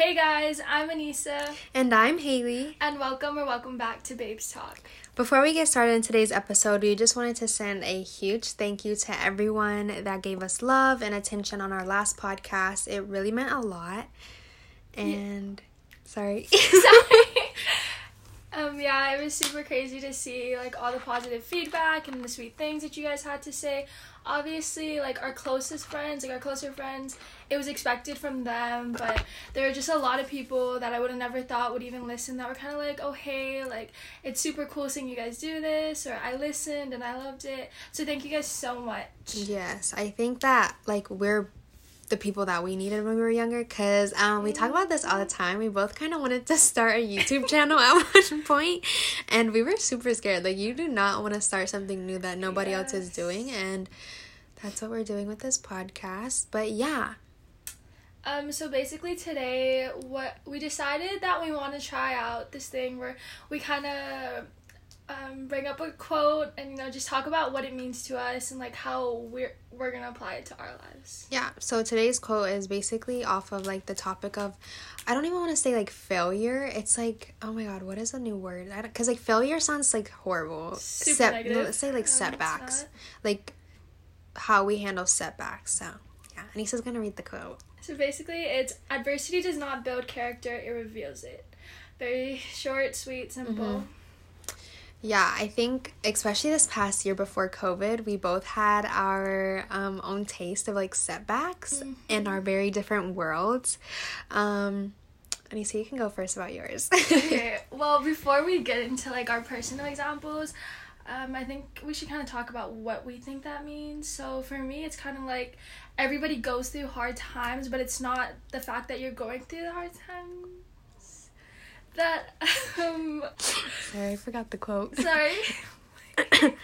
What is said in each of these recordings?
Hey guys, I'm Anissa. And I'm Haley. And welcome or welcome back to Babes Talk. Before we get started in today's episode, we just wanted to send a huge thank you to everyone that gave us love and attention on our last podcast. It really meant a lot. And yeah. sorry. sorry. Um, yeah, it was super crazy to see like all the positive feedback and the sweet things that you guys had to say. Obviously, like our closest friends, like our closer friends, it was expected from them, but there were just a lot of people that I would have never thought would even listen that were kind of like, oh, hey, like it's super cool seeing you guys do this, or I listened and I loved it. So thank you guys so much. Yes, I think that like we're the people that we needed when we were younger because um, we talk about this all the time. We both kind of wanted to start a YouTube channel at one point, and we were super scared. Like, you do not want to start something new that nobody yes. else is doing, and that's what we're doing with this podcast. But yeah. Um, so basically today what we decided that we want to try out this thing where we kind of um, bring up a quote and you know just talk about what it means to us and like how we're we're gonna apply it to our lives. Yeah. So today's quote is basically off of like the topic of, I don't even want to say like failure. It's like oh my god, what is a new word? Because like failure sounds like horrible. Super Set, negative. Let's say like um, setbacks, like how we handle setbacks. So yeah, Anissa's gonna read the quote. So basically, it's adversity does not build character; it reveals it. Very short, sweet, simple. Mm-hmm yeah, I think especially this past year before COVID, we both had our um, own taste of like setbacks mm-hmm. in our very different worlds. Um, Anissa, you see, you can go first about yours. okay. Well, before we get into like our personal examples, um, I think we should kind of talk about what we think that means. So for me, it's kind of like everybody goes through hard times, but it's not the fact that you're going through the hard times that um sorry i forgot the quote. Sorry.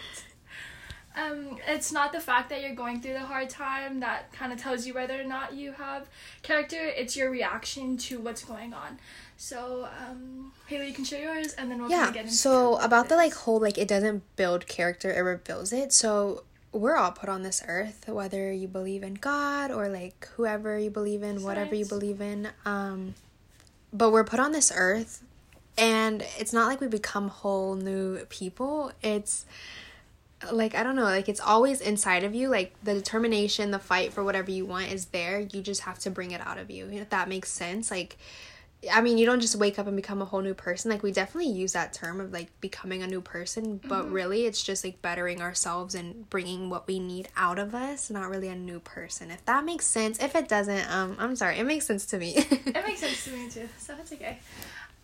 Um it's not the fact that you're going through the hard time that kind of tells you whether or not you have character it's your reaction to what's going on. So um haley you can share yours and then we'll yeah get into so about the like whole like it doesn't build character it rebuilds it. So we're all put on this earth whether you believe in god or like whoever you believe in Science. whatever you believe in. Um but we're put on this earth and it's not like we become whole new people. It's like i don't know like it's always inside of you. Like the determination the fight for whatever you want is there. You just have to bring it out of you if that makes sense. Like I mean, you don't just wake up and become a whole new person. Like we definitely use that term of like becoming a new person, but mm-hmm. really it's just like bettering ourselves and bringing what we need out of us, not really a new person. If that makes sense. If it doesn't, um I'm sorry. It makes sense to me. it makes sense to me too. So it's okay.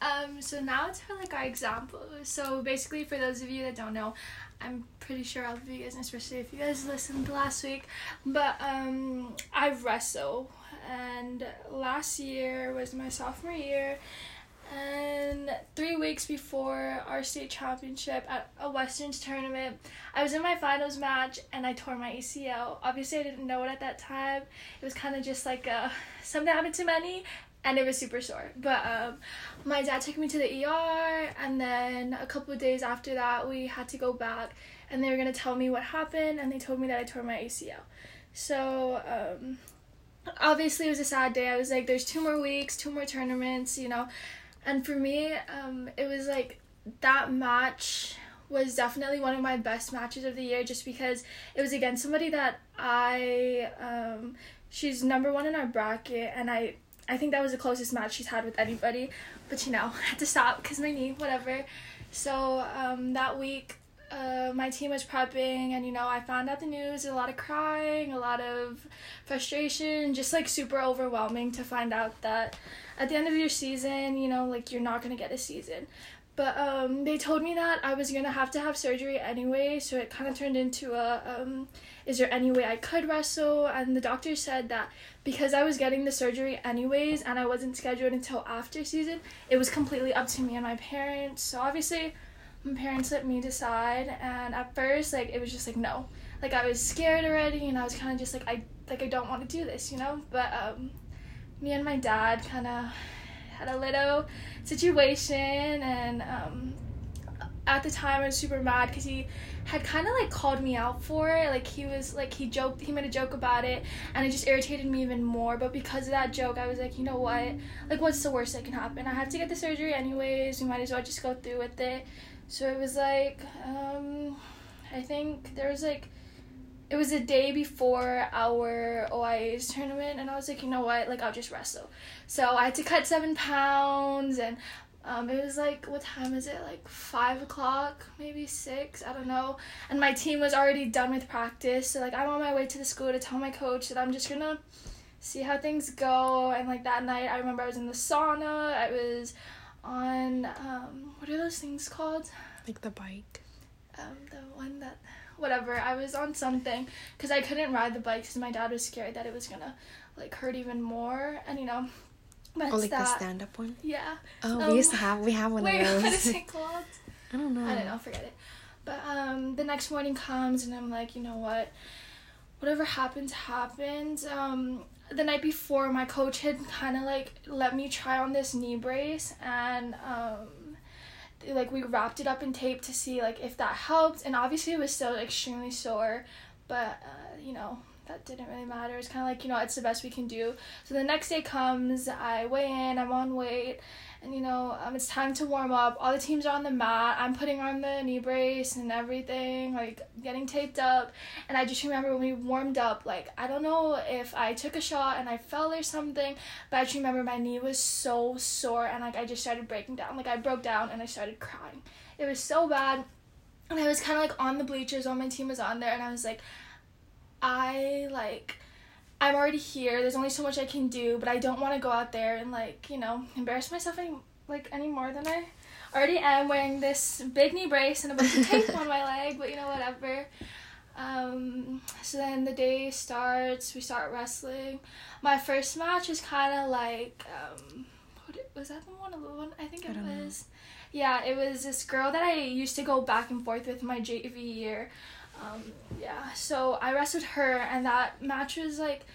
Um so now it's for like our examples. So basically for those of you that don't know, I'm pretty sure all of you guys, especially if you guys listened last week, but um I wrestle and last year was my sophomore year and three weeks before our state championship at a westerns tournament i was in my finals match and i tore my acl obviously i didn't know it at that time. It was kind of just like uh, something happened to many and it was super sore. But um, my dad took me to the er and then a couple of days after that we had to go back and they were going to tell me what happened and they told me that i tore my acl so um, obviously it was a sad day. I was like, there's two more weeks, two more tournaments, you know. And for me, um, it was like that match was definitely one of my best matches of the year just because it was against somebody that I um, she's number one in our bracket and I I think that was the closest match she's had with anybody. But you know, I had to stop because my knee, whatever. So um, that week uh, my team was prepping and you know i found out the news a lot of crying a lot of frustration just like super overwhelming to find out that at the end of your season you know like you're not gonna get a season. But um, they told me that i was gonna have to have surgery anyway so it kind of turned into a um, is there any way i could wrestle? And the doctor said that because i was getting the surgery anyways and i wasn't scheduled until after season it was completely up to me and my parents. So obviously my parents let me decide and at first like it was just like no like i was scared already and i was kind of just like i like i don't want to do this you know but um me and my dad kind of had a little situation and um at the time I was super mad because he had kind of like called me out for it. Like he was like he joked, he made a joke about it, and it just irritated me even more. But because of that joke, I was like, you know what? Like, what's the worst that can happen? I have to get the surgery anyways. We might as well just go through with it. So it was like, um, I think there was like. It was a day before our OIA's tournament, and I was like, you know what? Like, I'll just wrestle. So I had to cut seven pounds, and um, it was like what time is it? Like five o'clock, maybe six. I don't know. And my team was already done with practice, so like I'm on my way to the school to tell my coach that I'm just gonna see how things go. And like that night, I remember I was in the sauna. I was on um, what are those things called? Like the bike. Um, the one that whatever. I was on something because I couldn't ride the bike because my dad was scared that it was gonna like hurt even more. And you know but oh, like that. the stand up one? Yeah. Oh, um, we used to have we have one wait, of those. what is it called? I don't know. I don't know, forget it. But um the next morning comes and I'm like, you know what? Whatever happens, happens. Um the night before my coach had kinda like let me try on this knee brace and um like we wrapped it up in tape to see like if that helped and obviously it was still extremely sore but uh, you know that didn't really matter. It's kind of like, you know, it's the best we can do. So the next day comes, I weigh in, I'm on weight, and, you know, um, it's time to warm up. All the teams are on the mat. I'm putting on the knee brace and everything, like getting taped up. And I just remember when we warmed up, like, I don't know if I took a shot and I fell or something, but I just remember my knee was so sore and, like, I just started breaking down. Like, I broke down and I started crying. It was so bad. And I was kind of like on the bleachers while my team was on there, and I was like, I like I'm already here. There's only so much I can do, but I don't want to go out there and like, you know, embarrass myself any like any more than I already am wearing this big knee brace and a bunch of tape on my leg, but you know whatever. Um, so then the day starts, we start wrestling. My first match is kind of like um what was that the one the one I think it I was. Know. Yeah, it was this girl that I used to go back and forth with my JV year. Um, yeah, so I wrestled her, and that match was like,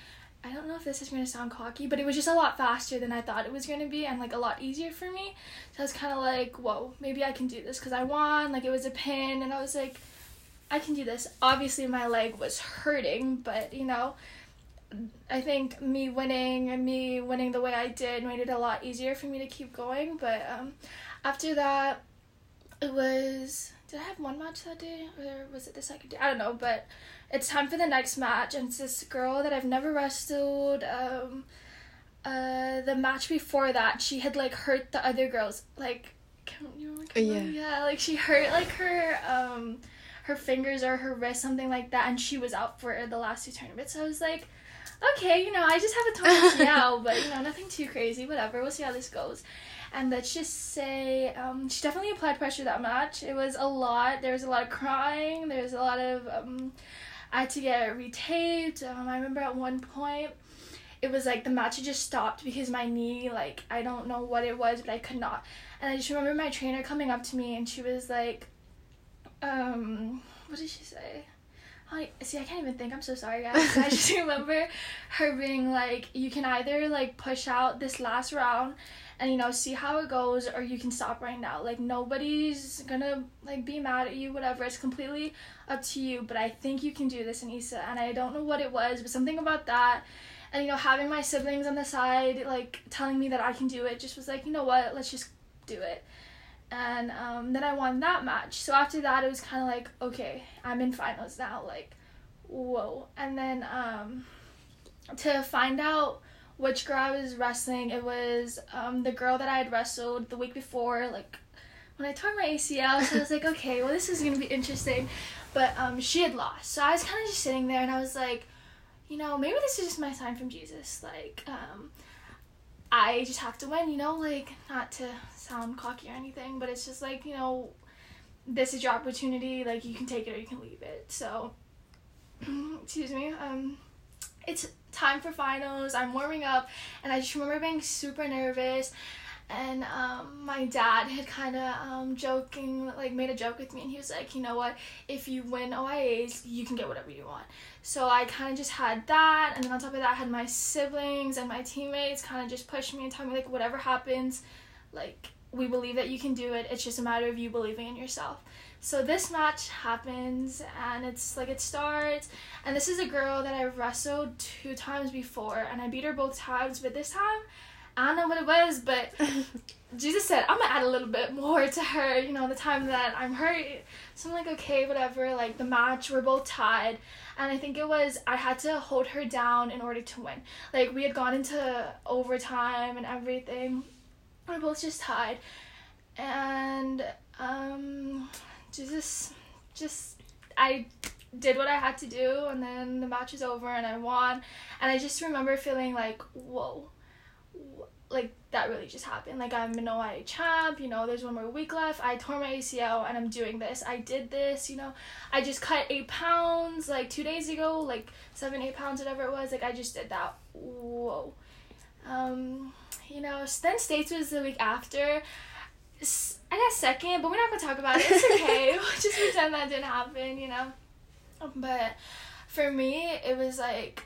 I don't know if this is gonna sound cocky, but it was just a lot faster than I thought it was gonna be, and like a lot easier for me. So I was kind of like, whoa, maybe I can do this because I won. Like it was a pin, and I was like, I can do this. Obviously, my leg was hurting, but you know, I think me winning and me winning the way I did made it a lot easier for me to keep going. But um, after that, it was did I have one match that day or was it the second day? I don't know, but it's time for the next match and it's this girl that I've never wrestled. Um, uh, the match before that, she had like hurt the other girls. Like, can you remember? Uh, yeah. Yeah, like she hurt like her um her fingers or her wrist, something like that, and she was out for the last two tournaments. So I was like, okay, you know, I just have a torn now, but you know, nothing too crazy. Whatever, we'll see how this goes. And let's just say um, she definitely applied pressure that match. It was a lot. There was a lot of crying. There was a lot of. Um, I had to get retaped. Um, I remember at one point, it was like the match just stopped because my knee, like, I don't know what it was, but I could not. And I just remember my trainer coming up to me and she was like, um, what did she say? I see. I can't even think. I'm so sorry, guys. I just remember her being like, "You can either like push out this last round, and you know see how it goes or you can stop right now like nobody's gonna like be mad at you whatever it's completely up to you but i think you can do this anissa and i don't know what it was but something about that and you know having my siblings on the side like telling me that i can do it just was like you know what let's just do it and um, then i won that match so after that it was kind of like okay i'm in finals now like whoa and then um, to find out which girl I was wrestling. It was um, the girl that I had wrestled the week before, like when I tore my ACL. So I was like, okay, well this is gonna be interesting. But um, she had lost, so I was kind of just sitting there, and I was like, you know, maybe this is just my sign from Jesus. Like, um, I just have to win. You know, like not to sound cocky or anything, but it's just like you know, this is your opportunity. Like you can take it or you can leave it. So, excuse me. Um, it's time for finals. I'm warming up, and I just remember being super nervous. And um, my dad had kind of um, joking, like made a joke with me, and he was like, you know what? If you win OIAs, you can get whatever you want. So I kind of just had that, and then on top of that, I had my siblings and my teammates kind of just push me and tell me like, whatever happens, like we believe that you can do it. It's just a matter of you believing in yourself. So this match happens and it's like it starts and this is a girl that I've wrestled two times before and I beat her both times, but this time I don't know what it was, but Jesus said, I'm gonna add a little bit more to her, you know, the time that I'm hurt. So I'm like, okay, whatever. Like the match, we're both tied. And I think it was, I had to hold her down in order to win. Like we had gone into overtime and everything. We're both just tied. And, um, just just, I did what I had to do. And then the match is over and I won. And I just remember feeling like, whoa like that really just happened. Like I'm an OIA champ, you know, there's one more week left. I tore my ACL and I'm doing this. I did this, you know. I just cut eight pounds like two days ago, like seven, eight pounds, whatever it was. Like I just did that. Whoa. Um, you know, then States was the week after. I got second, but we're not gonna talk about it. It's okay. we'll just pretend that didn't happen, you know. But for me, it was like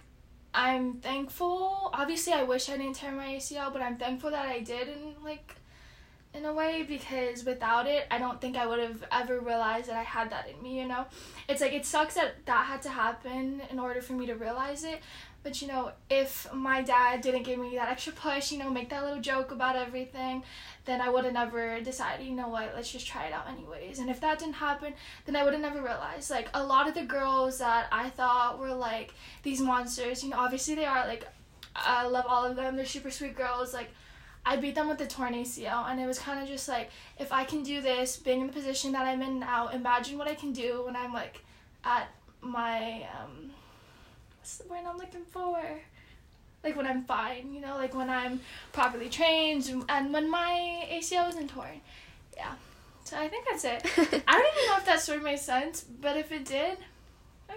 I'm thankful. Obviously, I wish I didn't tear my ACL, but I'm thankful that I did and like in a way because without it, I don't think I would have ever realized that I had that in me, you know? It's like it sucks that that had to happen in order for me to realize it, but you know, if my dad didn't give me that extra push, you know, make that little joke about everything, then I would have never decided, you know what, let's just try it out anyways. And if that didn't happen, then I would have never realized. Like a lot of the girls that I thought were like these monsters, you know, obviously they are like I love all of them. They're super sweet girls. Like I beat them with the torn ACL, and it was kind of just like, if I can do this, being in the position that I'm in now, imagine what I can do when I'm like at my um, what's the word I'm looking for? Like when I'm fine, you know, like when I'm properly trained and when my ACL isn't torn. Yeah. So I think that's it. I don't even know if that story made sense, but if it did,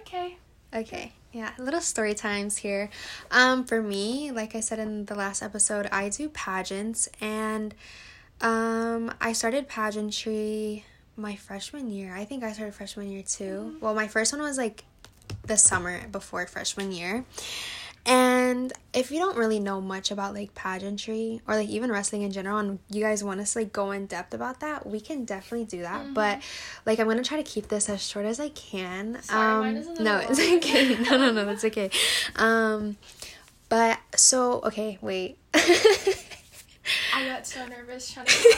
okay. Okay. Yeah, little story times here. Um, for me, like I said in the last episode, I do pageants and um I started pageantry my freshman year. I think I started freshman year too. Mm-hmm. Well, my first one was like the summer before freshman year. And if you don't really know much about like pageantry or like even wrestling in general, and you guys want us to like go in depth about that, we can definitely do that. Mm-hmm. But like I'm gonna try to keep this as short as I can. Sorry, um, no, it's okay. no, no, no, it's okay. Um, but so okay, wait. I got so nervous trying to.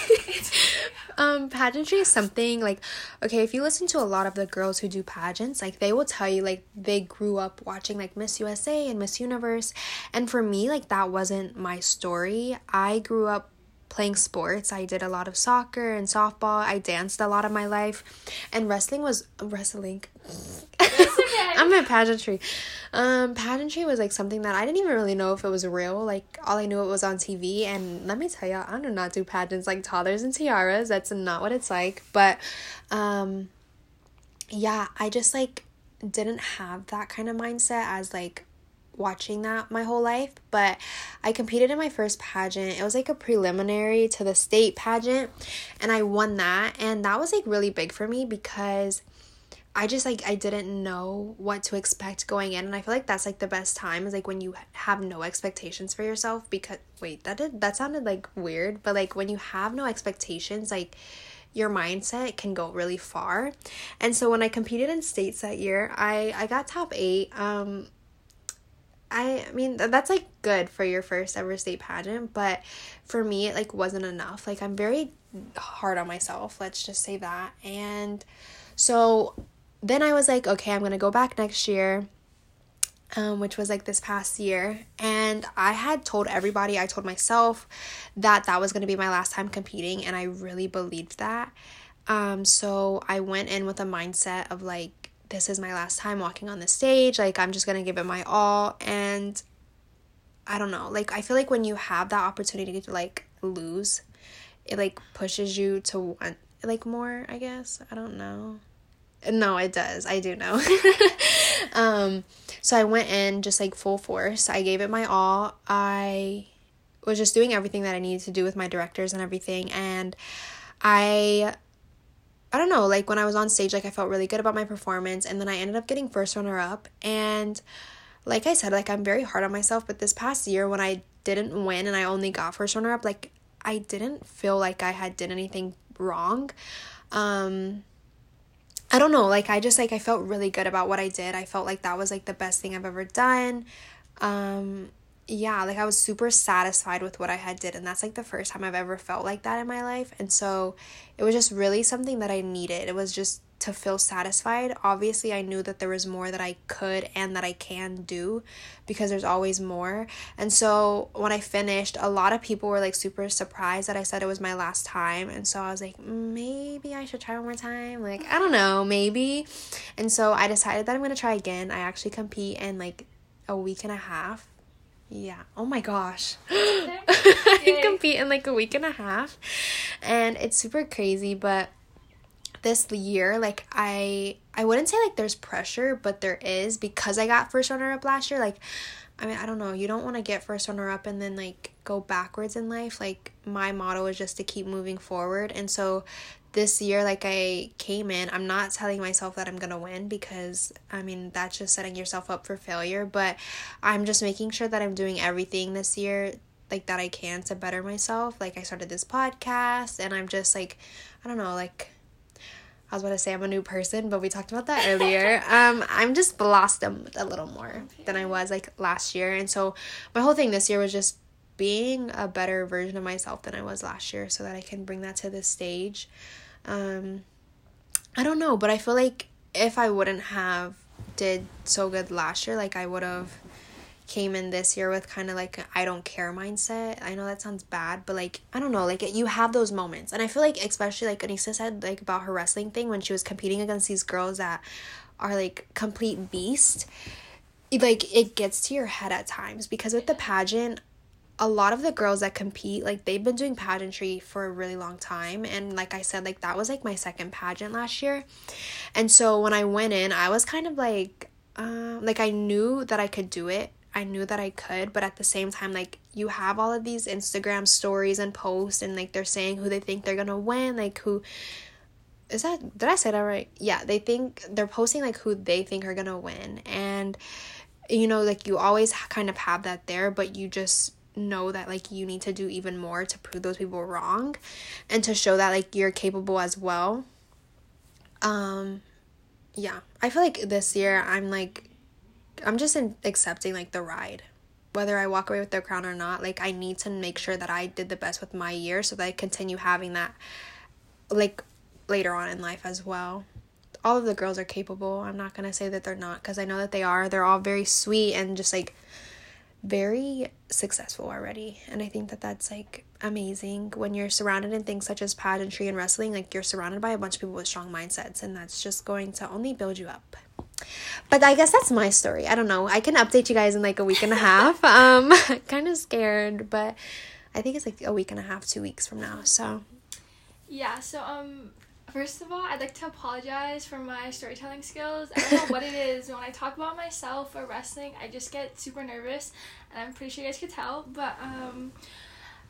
um, pageantry is something like, okay, if you listen to a lot of the girls who do pageants, like they will tell you like they grew up watching like Miss USA and Miss Universe, and for me, like that wasn't my story. I grew up playing sports. I did a lot of soccer and softball. I danced a lot of my life, and wrestling was wrestling. I'm in pageantry. Um, pageantry was like something that I didn't even really know if it was real. Like all I knew it was on TV, and let me tell you, I do not do pageants like toddlers and tiaras. That's not what it's like. But, um, yeah, I just like didn't have that kind of mindset as like watching that my whole life, but I competed in my first pageant. It was like a preliminary to the state pageant, and I won that. And that was like really big for me because I just like I didn't know what to expect going in and I feel like that's like the best time is like when you have no expectations for yourself because wait, that did that sounded like weird, but like when you have no expectations like your mindset can go really far. And so when I competed in states that year, I I got top 8. Um I mean that's like good for your first ever state pageant, but for me it like wasn't enough. Like I'm very hard on myself, let's just say that. And so then I was like, okay, I'm gonna go back next year. Um, which was like this past year. And I had told everybody, I told myself that that was to be my last time competing. And I really believed that. Um, so I went in with a mindset of like, this is my last time walking on the stage. Like, I'm just to give it my all. And I don't know. Like, I feel like when you have that opportunity to like lose, it like pushes you to want like more, I guess. I don't know. No, it does. I do know. um, so I went in just like full force. I gave it my all. I was just doing everything that I needed to do with my directors and everything. And I I don't know, like when I was on stage, like I felt really good about my performance, and then I ended up getting first runner up. And like I said, like I'm very hard on myself, but this past year when I didn't win and I only got first runner up, like I didn't feel like I had did anything wrong. Um I don't know, like I just like I felt really good about what I did. I felt like that was like the best thing I've ever done. Um yeah, like I was super satisfied with what I had did and that's like the first time I've ever felt like that in my life. And so it was just really something that I needed. It was just to feel satisfied. Obviously, I knew that there was more that I could and that I can do because there's always more. And so when I finished, a lot of people were like super surprised that I said it was my last time. And so I was like, maybe I should try one more time. Like, I don't know, maybe. And so I decided that I'm going to try again. I actually compete in like a week and a half. Yeah. Oh my gosh. I compete in like a week and a half. And it's super crazy, but this year like i i wouldn't say like there's pressure but there is because i got first runner up last year like i mean i don't know you don't want to get first runner up and then like go backwards in life like my motto is just to keep moving forward and so this year like i came in i'm not telling myself that i'm gonna win because i mean that's just setting yourself up for failure but i'm just making sure that i'm doing everything this year like that i can to better myself like i started this podcast and i'm just like i don't know like I was about to say I'm a new person, but we talked about that earlier. um, I'm just blossomed a little more okay. than I was like last year, and so my whole thing this year was just being a better version of myself than I was last year, so that I can bring that to this stage. Um, I don't know, but I feel like if I wouldn't have did so good last year, like I would have came in this year with kind of like I don't care mindset. I know that sounds bad, but like I don't know, like you have those moments. And I feel like especially like Anissa said like about her wrestling thing when she was competing against these girls that are like complete beast. Like it gets to your head at times because with the pageant a lot of the girls that compete like they've been doing pageantry for a really long time and like i said like that was like my second pageant last year and so when i went in i was kind of like uh, like i knew that i could do it I knew that I could, but at the same time, like you have all of these Instagram stories and posts, and like they're saying who they think they're gonna win, like who is that? Did I say that right? Yeah, they think they're posting like who they think are gonna win, and you know, like you always kind of have that there, but you just know that like you need to do even more to prove those people wrong and to show that like you're capable as well. Um, yeah, I feel like this year I'm like I'm just in accepting like the ride. Whether I walk away with the crown or not, like I need to make sure that I did the best with my year so that I continue having that like later on in life as well. All of the girls are capable. I'm not going to say that they're not because I know that they are. They're all very sweet and just like very successful already. And I think that that's like amazing when you're surrounded in things such as pageantry and wrestling. Like you're surrounded by a bunch of people with strong mindsets, and that's just going to only build you up. But I guess that's my story. I don't know. I can update you guys in like a week and a half. Um, kind of scared, but I think it's like a week and a half, two weeks from now. So. Yeah. So um, first of all, I'd like to apologize for my storytelling skills. I don't know what it is. When I talk about myself or wrestling, I just get super nervous, and I'm pretty sure you guys could tell. But um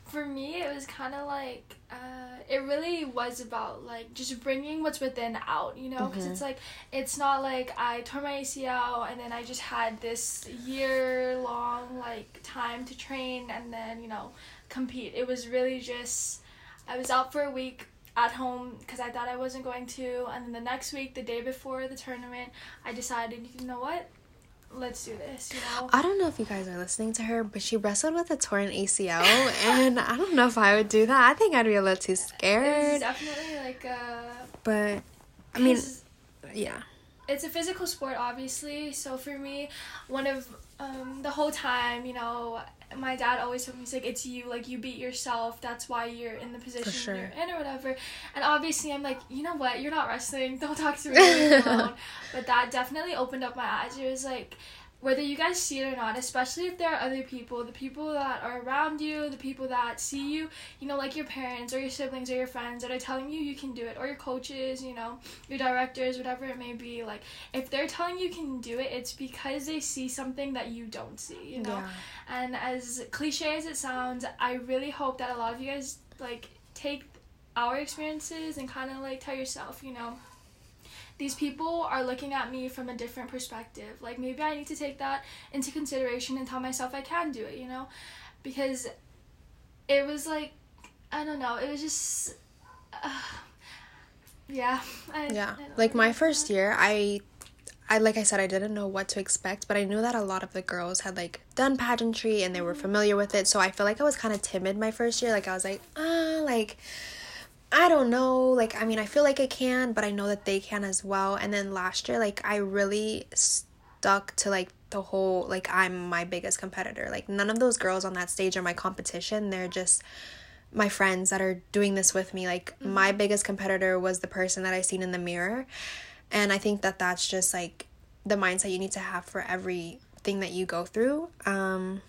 for me it was kind of like uh, it really was about like just bringing what's within out you know? Because mm-hmm. it's like it's not like i tore my acl and then i just had this year long like time to train and then you know compete. It was really just i was out for a week at home because i thought i wasn't going to and then the next week the day before the tournament i decided you know what let's do this, you know? I don't know if you guys are listening to her, but she wrestled with a torn ACL, and I don't know if I would do that. I think I'd be a little too scared. It's definitely like a. But, I mean, yeah. It's a physical sport, obviously. So for me, one of um, the whole time, you know, my dad always told me he's like it's you like you beat yourself. That's why you're in the position sure. you're in or whatever. And obviously i'm like you know what? You're not wrestling. Don't talk to me. Alone. But that definitely opened up my eyes. It was like whether you guys see it or not, especially if there are other people, the people that are around you, the people that see you, you know, like your parents or your siblings or your friends that are telling you you can do it, or your coaches, you know, your directors, whatever it may be. Like, if they're telling you can do it, it's because they see something that you don't see, you know? Yeah. And as cliche as it sounds, I really hope that a lot of you guys, like, take our experiences and kind of, like, tell yourself, you know, these people are looking at me from a different perspective. Like maybe I need to take that into consideration and tell myself I can do it, you know? Because it was like I don't know. It was just. Uh, yeah. I, yeah. I Like my first year, I I like I said I didn't know what to expect, but I knew that a lot of the girls had like done pageantry and they were familiar with it. So I feel like I was kind of timid my first year. Like I was like, "Ah, like I don't know. Like I mean, I feel like I can, but I know that they can as well." And then last year, like I really stuck to like the whole like I'm my biggest competitor. Like none of those girls on that stage are my competition. They're just my friends that are doing this with me like my biggest competitor was the person that i seen in the mirror and i think that that's just like the mindset you need to have for everything that you go through um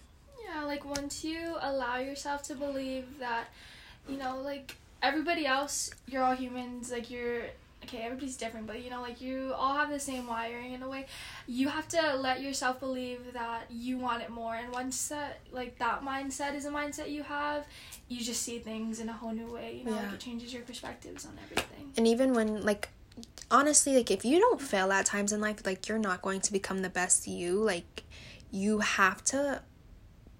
Yeah, like once you allow yourself to believe that, you know, like everybody else, you're all humans, like you're okay, everybody's different, but you know, like you all have the same wiring in a way. You have to let yourself believe that you want it more and once that like that mindset is a mindset you have, you just see things in a whole new way, you know, Yeah. like it changes your perspectives on everything. and even when like honestly like if you don't fail at times in life like you're not going to become the best you like you have to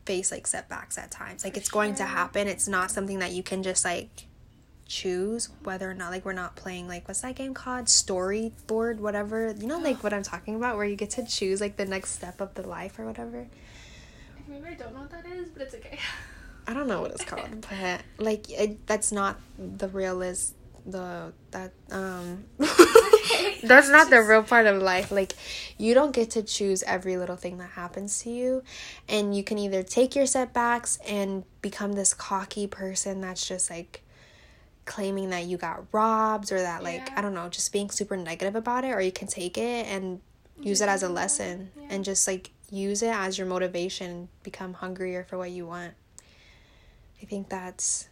face like setbacks at times like it's going to happen it's not something that you can just like choose whether or not like we're not playing like what's that game called? Storyboard whatever. You know like what i'm talking about where you get to choose like the next step of the life or whatever? Maybe I don't know what that is, but it's okay. i don't know what it's called but like it, that's not the real is the that um that's not the real part of life. Like you don't get to choose every little thing that happens to you and you can either take your setbacks and become this cocky person that's just like claiming that you got robbed or that like Yeah. i don't know just being super negative about it or you can take it and use it as a lesson Yeah. and just like use it as your motivation become hungrier for what you want i think that's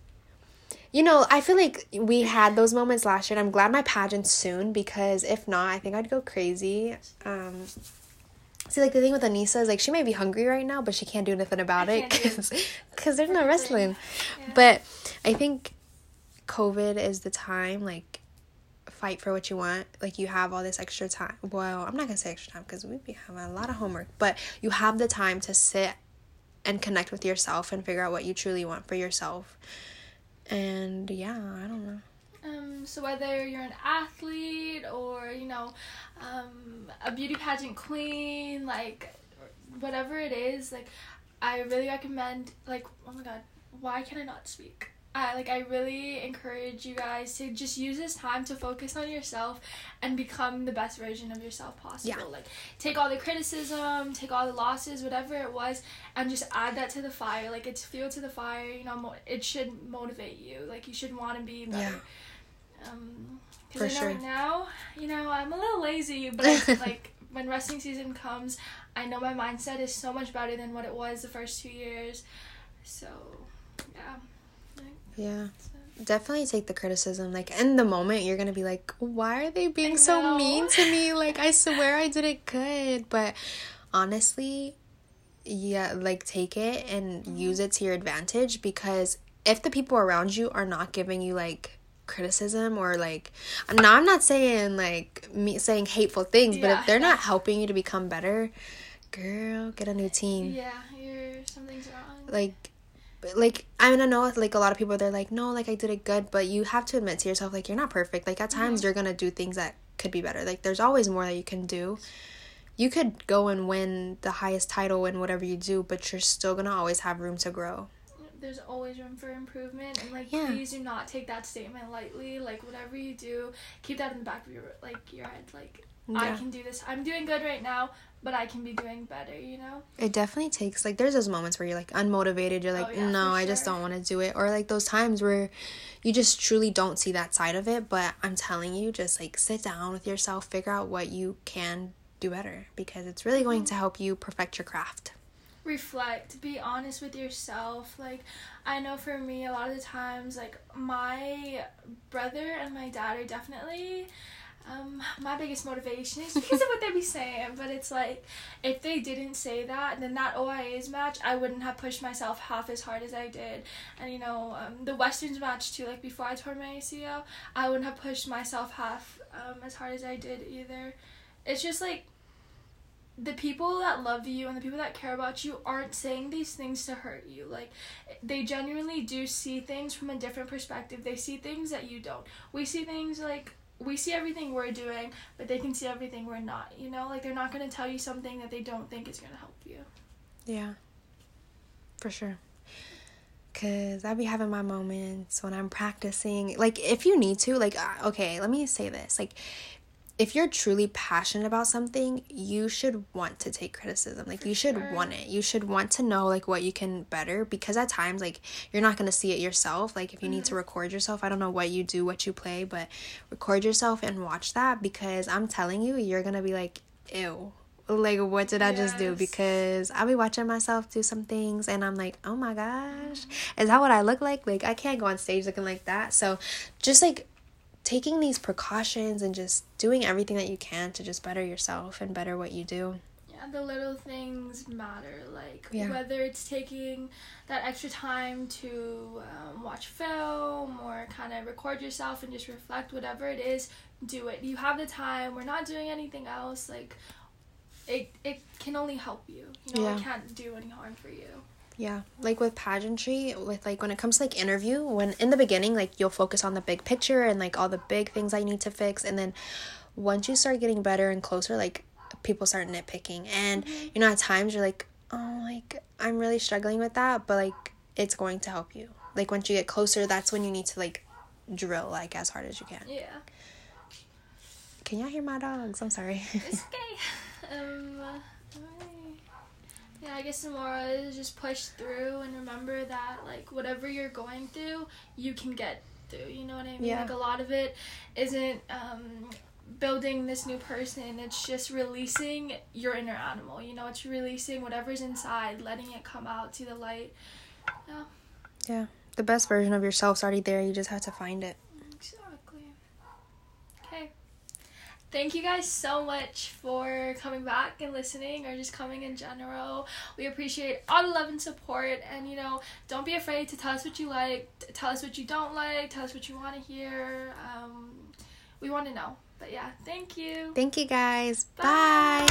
you know, I feel like we had those moments last year, and I'm glad my pageant's soon because if not, I think I'd go crazy. Um, see, like the thing with Anissa is like she may be hungry right now, but she can't do nothing about I it because because there's no wrestling. Yeah. But I think COVID is the time like fight for what you want. Like you have all this extra time. Well, I'm not gonna say extra time because we be having a lot of homework, but you have the time to sit and connect with yourself and figure out what you truly want for yourself. And yeah, I don't know. Um, so whether you're an athlete or you know, um, a beauty pageant queen, like whatever it is, like I really recommend. Like oh my god, why can I not speak? I like I really encourage you guys to just use this time to focus on yourself and become the best version of yourself possible. Yeah. Like take all the criticism, take all the losses, whatever it was, and just add that to the fire. Like it's fuel to the fire. You know, mo- it should motivate you. Like you should want to be better. Um, For because I know sure. right now, you know, I'm a little lazy, but I, like when wrestling season comes, I know my mindset is so much better than what it was the first two years. So, yeah. Yeah. so- Definitely take the criticism. Like in the moment, you're gonna be like, "Why are they being so mean to me?" Like I swear I did it good, but honestly, yeah, like take it and mm-hmm. use it to your advantage because if the people around you are not giving you like criticism or like now I'm not saying like me saying hateful things, but if they're not helping you to become better, girl, get a new team yeah, you're something's wrong. like like I mean I know like a lot of people they're like no like I did it good but you have to admit to yourself like you're not perfect like at times you're gonna do things that could be better like there's always more that you can do you could go and win the highest title in whatever you do but you're still gonna always have room to grow There's always room for improvement, and like Yeah. please do not take that statement lightly. Like whatever you do, keep that in the back of your like your head. Like I can do this. I'm doing good right now, but I can be doing better. You know. it definitely takes like there's those moments where you're like unmotivated. You're like Oh, yeah, no I just don't want to do it. Or like those times where you just truly don't see that side of it but I'm telling you just like sit down with yourself figure out what you can do better because it's really going to mm-hmm. help you perfect your craft. Reflect. Be honest with yourself. Like i know for me a lot of the times like my brother and my dad are definitely um, my biggest motivation is because of what they be saying but it's like if they didn't say that then that oia's match i wouldn't have pushed myself half as hard as i did and you know um, the westerns match too like before i tore my acl i wouldn't have pushed myself half um, as hard as i did either it's just like the people that love you and the people that care about you aren't saying these things to hurt you. Like they genuinely do see things from a different perspective. They see things that you don't. We see things like we see everything we're doing, but they can see everything we're not. You know, like they're not going to tell you something that they don't think is going to help you. Yeah. For sure. Cause I be having my moments when I'm practicing. Like, if you need to, like, uh, okay, let me say this. Like, if you're truly passionate about something, you should want to take criticism. Like For you should sure. want it. You should want to know like what you can better because at times like you're not going to see it yourself. Like if you mm-hmm. need to mm-hmm. record yourself, I don't know what you do, what you play, but record yourself and watch that because I'm telling you, you're going to be like, "Ew." Like what did I yes. just do? Because I'll be watching myself do some things and I'm like, "Oh my gosh. Is that what I look like?" Like I can't go on stage looking like that. So just like taking these precautions and just doing everything that you can to just better yourself and better what you do. Yeah, the little things matter. Like yeah. whether it's taking that extra time to um, watch film or kind of record yourself and just reflect, whatever it is, do it. You have the time. We're not doing anything else. Like it, it can only help you. You know, yeah. it can't do any harm for you. Yeah, like with pageantry, with like when it comes to like interview, when in the beginning, like you'll focus on the big picture and like all the big things I need to fix, and then once you start getting better and closer, like people start nitpicking, and mm-hmm. you know at times you're like, oh, like I'm really struggling with that, but like it's going to help you. Like once you get closer, that's when you need to like drill like as hard as you can. Yeah. Can y'all hear my dogs? I'm sorry. It's okay. um. Yeah, I guess the moral is just push through and remember that like whatever you're going through, you can get through. You know what I mean? Yeah. Like a lot of it isn't um, building this new person. It's just releasing your inner animal. You know, it's releasing whatever's inside, letting it come out to the light. Yeah. Yeah. The best version of yourself's already there. You just have to find it. Thank you guys so much for coming back and listening or just coming in general. We appreciate all the love and support. And, you know, don't be afraid to tell us what you like, tell us what you don't like, tell us what you want to hear. Um, we want to know. But yeah, thank you. Thank you guys. Bye. Bye.